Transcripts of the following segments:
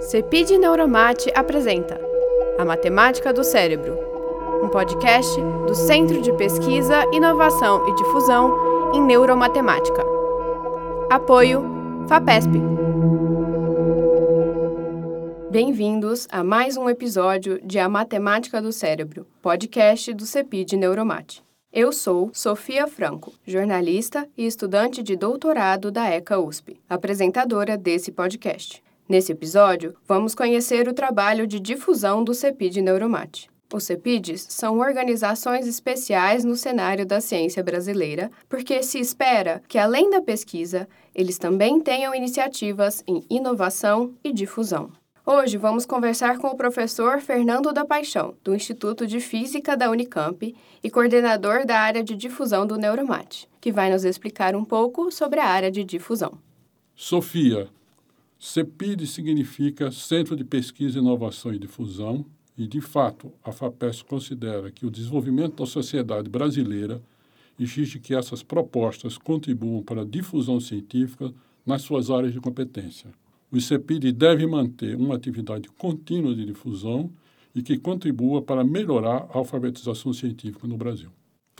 Cepid Neuromate apresenta A Matemática do Cérebro, um podcast do Centro de Pesquisa, Inovação e Difusão em Neuromatemática. Apoio FAPESP. Bem-vindos a mais um episódio de A Matemática do Cérebro, podcast do Cepid Neuromate. Eu sou Sofia Franco, jornalista e estudante de doutorado da ECA USP, apresentadora desse podcast. Nesse episódio, vamos conhecer o trabalho de difusão do CEPID Neuromate. Os CEPIDs são organizações especiais no cenário da ciência brasileira, porque se espera que, além da pesquisa, eles também tenham iniciativas em inovação e difusão. Hoje vamos conversar com o professor Fernando da Paixão, do Instituto de Física da Unicamp e coordenador da área de difusão do Neuromate, que vai nos explicar um pouco sobre a área de difusão. Sofia, CEPID significa Centro de Pesquisa, Inovação e Difusão, e, de fato, a FAPESP considera que o desenvolvimento da sociedade brasileira exige que essas propostas contribuam para a difusão científica nas suas áreas de competência. O CEPID deve manter uma atividade contínua de difusão e que contribua para melhorar a alfabetização científica no Brasil.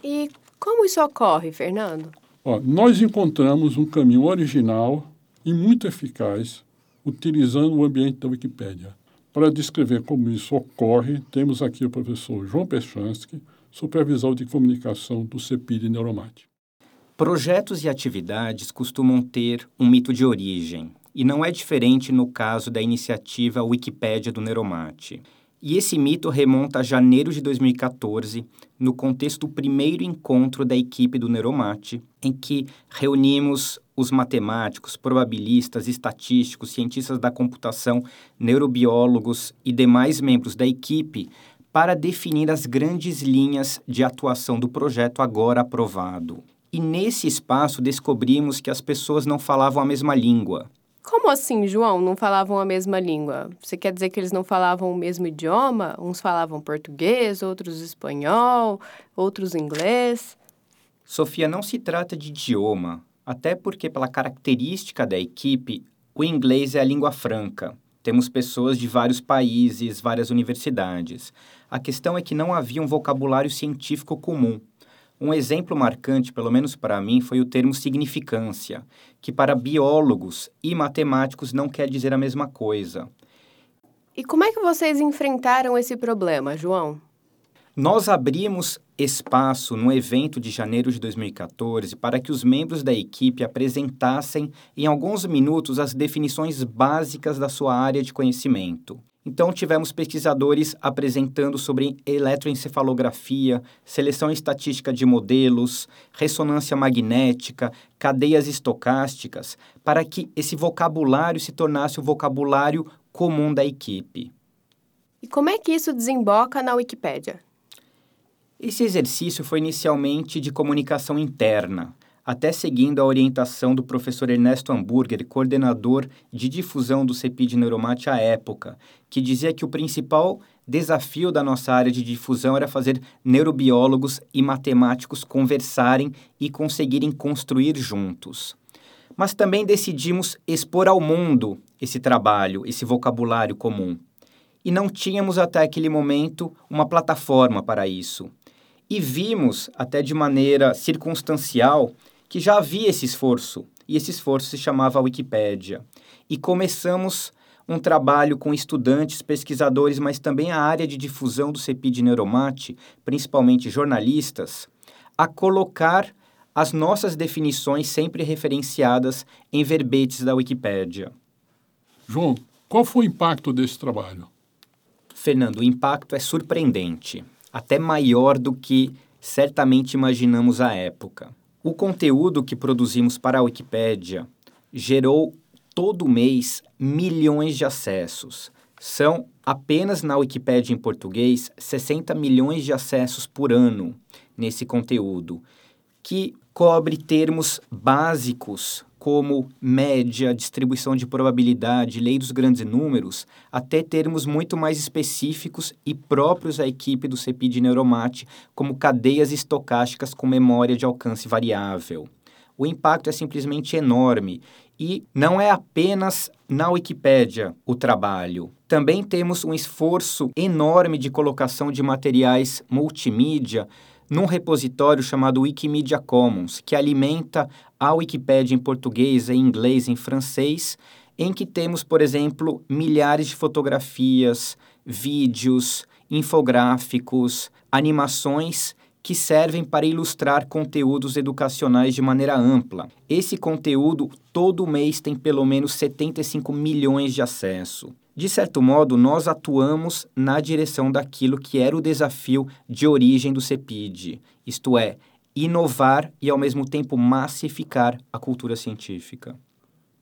E como isso ocorre, Fernando? Ó, nós encontramos um caminho original e muito eficaz utilizando o ambiente da Wikipédia. Para descrever como isso ocorre, temos aqui o professor João Pechansky, supervisor de comunicação do CEPID Neuromate. Projetos e atividades costumam ter um mito de origem, e não é diferente no caso da iniciativa Wikipédia do Neuromate. E esse mito remonta a janeiro de 2014, no contexto do primeiro encontro da equipe do Neuromate, em que reunimos os matemáticos, probabilistas, estatísticos, cientistas da computação, neurobiólogos e demais membros da equipe para definir as grandes linhas de atuação do projeto agora aprovado. E nesse espaço descobrimos que as pessoas não falavam a mesma língua. Como assim, João, não falavam a mesma língua? Você quer dizer que eles não falavam o mesmo idioma? Uns falavam português, outros espanhol, outros inglês? Sofia, não se trata de idioma, até porque, pela característica da equipe, o inglês é a língua franca. Temos pessoas de vários países, várias universidades. A questão é que não havia um vocabulário científico comum. Um exemplo marcante, pelo menos para mim, foi o termo significância, que para biólogos e matemáticos não quer dizer a mesma coisa. E como é que vocês enfrentaram esse problema, João? Nós abrimos espaço no evento de janeiro de 2014 para que os membros da equipe apresentassem em alguns minutos as definições básicas da sua área de conhecimento. Então, tivemos pesquisadores apresentando sobre eletroencefalografia, seleção estatística de modelos, ressonância magnética, cadeias estocásticas, para que esse vocabulário se tornasse o vocabulário comum da equipe. E como é que isso desemboca na Wikipédia? Esse exercício foi inicialmente de comunicação interna até seguindo a orientação do professor Ernesto Hamburger, coordenador de difusão do CEPID Neuromate à época, que dizia que o principal desafio da nossa área de difusão era fazer neurobiólogos e matemáticos conversarem e conseguirem construir juntos. Mas também decidimos expor ao mundo esse trabalho, esse vocabulário comum. E não tínhamos até aquele momento uma plataforma para isso. E vimos, até de maneira circunstancial, que já havia esse esforço, e esse esforço se chamava Wikipédia. E começamos um trabalho com estudantes, pesquisadores, mas também a área de difusão do CEPID Neuromate, principalmente jornalistas, a colocar as nossas definições sempre referenciadas em verbetes da Wikipédia. João, qual foi o impacto desse trabalho? Fernando, o impacto é surpreendente, até maior do que certamente imaginamos à época. O conteúdo que produzimos para a Wikipédia gerou todo mês milhões de acessos. São apenas na Wikipédia em português 60 milhões de acessos por ano nesse conteúdo, que cobre termos básicos como média, distribuição de probabilidade, lei dos grandes números, até termos muito mais específicos e próprios à equipe do CEPID Neuromate, como cadeias estocásticas com memória de alcance variável. O impacto é simplesmente enorme E não é apenas na Wikipédia o trabalho. Também temos um esforço enorme de colocação de materiais multimídia num repositório chamado Wikimedia Commons, que alimenta a Wikipédia em português, em inglês, em francês, em que temos, por exemplo, milhares de fotografias, vídeos, infográficos, animações que servem para ilustrar conteúdos educacionais de maneira ampla. Esse conteúdo todo mês tem pelo menos 75 milhões de acesso. De certo modo, nós atuamos na direção daquilo que era o desafio de origem do CEPID, isto é, inovar e ao mesmo tempo massificar a cultura científica.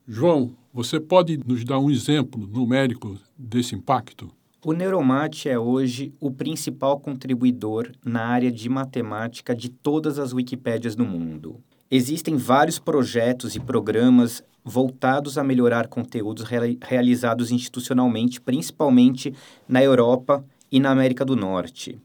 João, você pode nos dar um exemplo numérico desse impacto? O Neuromate é hoje o principal contribuidor na área de matemática de todas as Wikipédias do mundo. Existem vários projetos e programas voltados a melhorar conteúdos realizados institucionalmente, principalmente na Europa e na América do Norte.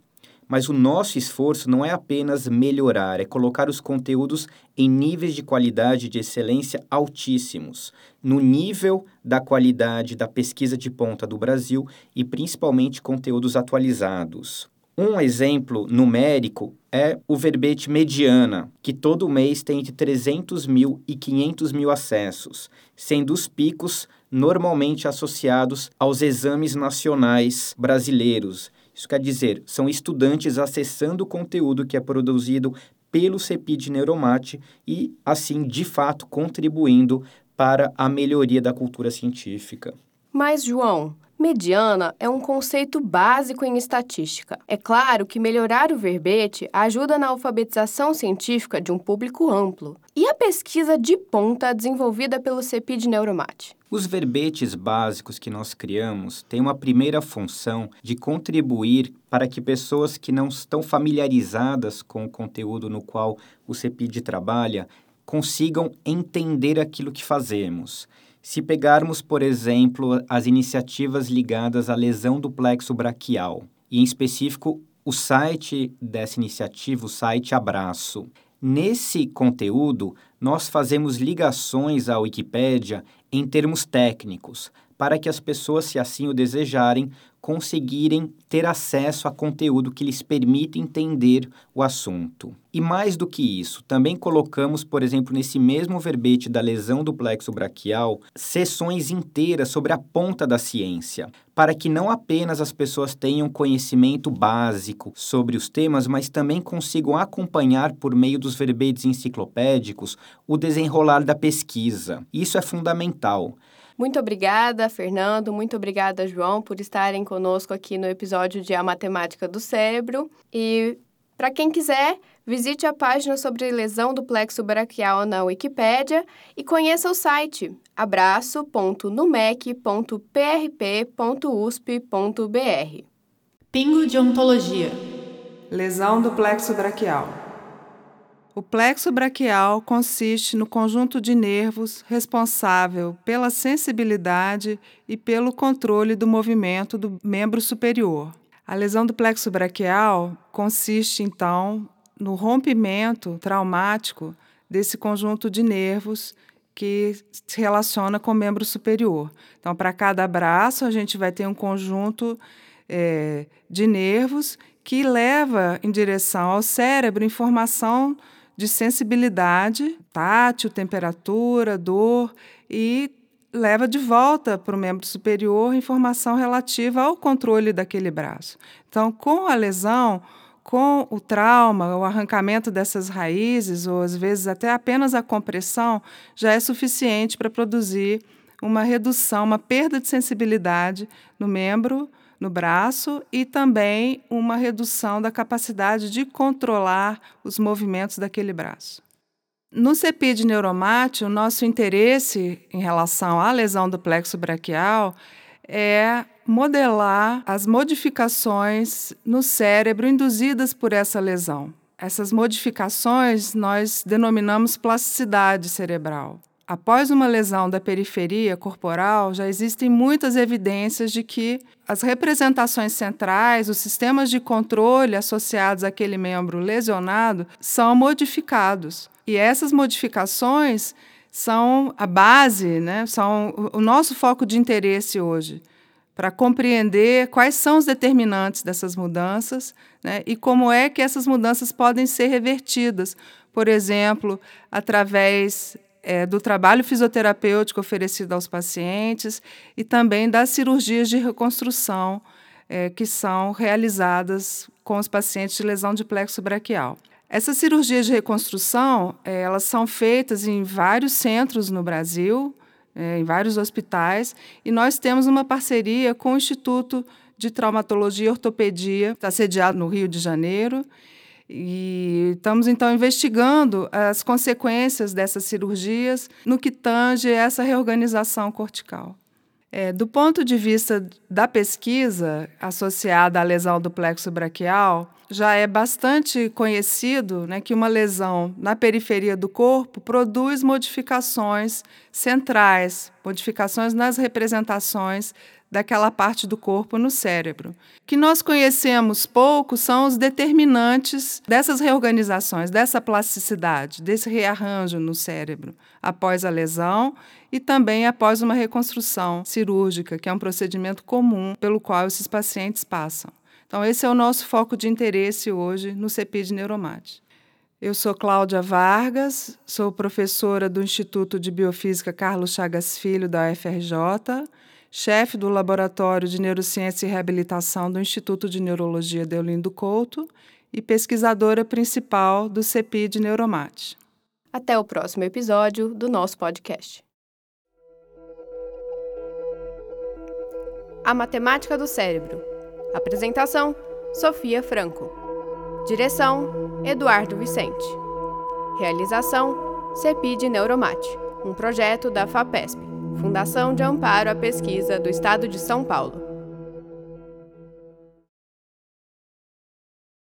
Mas o nosso esforço não é apenas melhorar, é colocar os conteúdos em níveis de qualidade de excelência altíssimos, no nível da qualidade da pesquisa de ponta do Brasil e principalmente conteúdos atualizados. Um exemplo numérico é o verbete mediana, que todo mês tem entre 300 mil e 500 mil acessos, sendo os picos normalmente associados aos exames nacionais brasileiros isso quer dizer, são estudantes acessando o conteúdo que é produzido pelo CEPID Neuromate e, assim, de fato, contribuindo para a melhoria da cultura científica. Mas, João, mediana é um conceito básico em estatística. É claro que melhorar o verbete ajuda na alfabetização científica de um público amplo. E a pesquisa de ponta desenvolvida pelo CEPID Neuromate? Os verbetes básicos que nós criamos têm uma primeira função de contribuir para que pessoas que não estão familiarizadas com o conteúdo no qual o CEPID trabalha consigam entender aquilo que fazemos. Se pegarmos, por exemplo, as iniciativas ligadas à lesão do plexo braquial, e em específico o site dessa iniciativa, o site Abraço. Nesse conteúdo, nós fazemos ligações à Wikipédia em termos técnicos, para que as pessoas, se assim o desejarem, conseguirem ter acesso a conteúdo que lhes permita entender o assunto. E mais do que isso, também colocamos, por exemplo, nesse mesmo verbete da lesão do plexo braquial, sessões inteiras sobre a ponta da ciência, para que não apenas as pessoas tenham conhecimento básico sobre os temas, mas também consigam acompanhar por meio dos verbetes enciclopédicos o desenrolar da pesquisa. Isso é fundamental. Muito obrigada, Fernando. Muito obrigada, João, por estarem conosco aqui no episódio de A Matemática do Cérebro. E para quem quiser, visite a página sobre lesão do plexo braquial na Wikipédia e conheça o site abraço.numec.prp.usp.br. Pingo de ontologia. Lesão do plexo braquial. O plexo braquial consiste no conjunto de nervos responsável pela sensibilidade e pelo controle do movimento do membro superior. A lesão do plexo braquial consiste, então, no rompimento traumático desse conjunto de nervos que se relaciona com o membro superior. Então, para cada braço, a gente vai ter um conjunto é, de nervos que leva em direção ao cérebro informação de sensibilidade, tátil, temperatura, dor e leva de volta para o membro superior informação relativa ao controle daquele braço. Então, com a lesão, com o trauma, o arrancamento dessas raízes, ou às vezes até apenas a compressão, já é suficiente para produzir uma redução, uma perda de sensibilidade no membro no braço e também uma redução da capacidade de controlar os movimentos daquele braço. No CEPID neuromate, o nosso interesse em relação à lesão do plexo braquial é modelar as modificações no cérebro induzidas por essa lesão. Essas modificações nós denominamos plasticidade cerebral. Após uma lesão da periferia corporal, já existem muitas evidências de que as representações centrais, os sistemas de controle associados àquele membro lesionado, são modificados. E essas modificações são a base, né, são o nosso foco de interesse hoje, para compreender quais são os determinantes dessas mudanças né, e como é que essas mudanças podem ser revertidas, por exemplo, através é, do trabalho fisioterapêutico oferecido aos pacientes e também das cirurgias de reconstrução é, que são realizadas com os pacientes de lesão de plexo braquial. Essas cirurgias de reconstrução, é, elas são feitas em vários centros no Brasil, é, em vários hospitais, e nós temos uma parceria com o Instituto de Traumatologia e Ortopedia, está sediado no Rio de Janeiro, e estamos então investigando as consequências dessas cirurgias no que tange essa reorganização cortical. É, do ponto de vista da pesquisa associada à lesão do plexo braquial, já é bastante conhecido né, que uma lesão na periferia do corpo produz modificações centrais, modificações nas representações daquela parte do corpo no cérebro. Que nós conhecemos pouco são os determinantes dessas reorganizações, dessa plasticidade, desse rearranjo no cérebro após a lesão e também após uma reconstrução cirúrgica, que é um procedimento comum pelo qual esses pacientes passam. Então, esse é o nosso foco de interesse hoje no CEPID Neuromate. Eu sou Cláudia Vargas, sou professora do Instituto de Biofísica Carlos Chagas Filho, da UFRJ, chefe do Laboratório de Neurociência e Reabilitação do Instituto de Neurologia Deolindo Couto e pesquisadora principal do CEPID Neuromate. Até o próximo episódio do nosso podcast. A Matemática do Cérebro. Apresentação: Sofia Franco. Direção: Eduardo Vicente. Realização: CEPID Neuromate, um projeto da FAPESP. Fundação de Amparo à Pesquisa do Estado de São Paulo.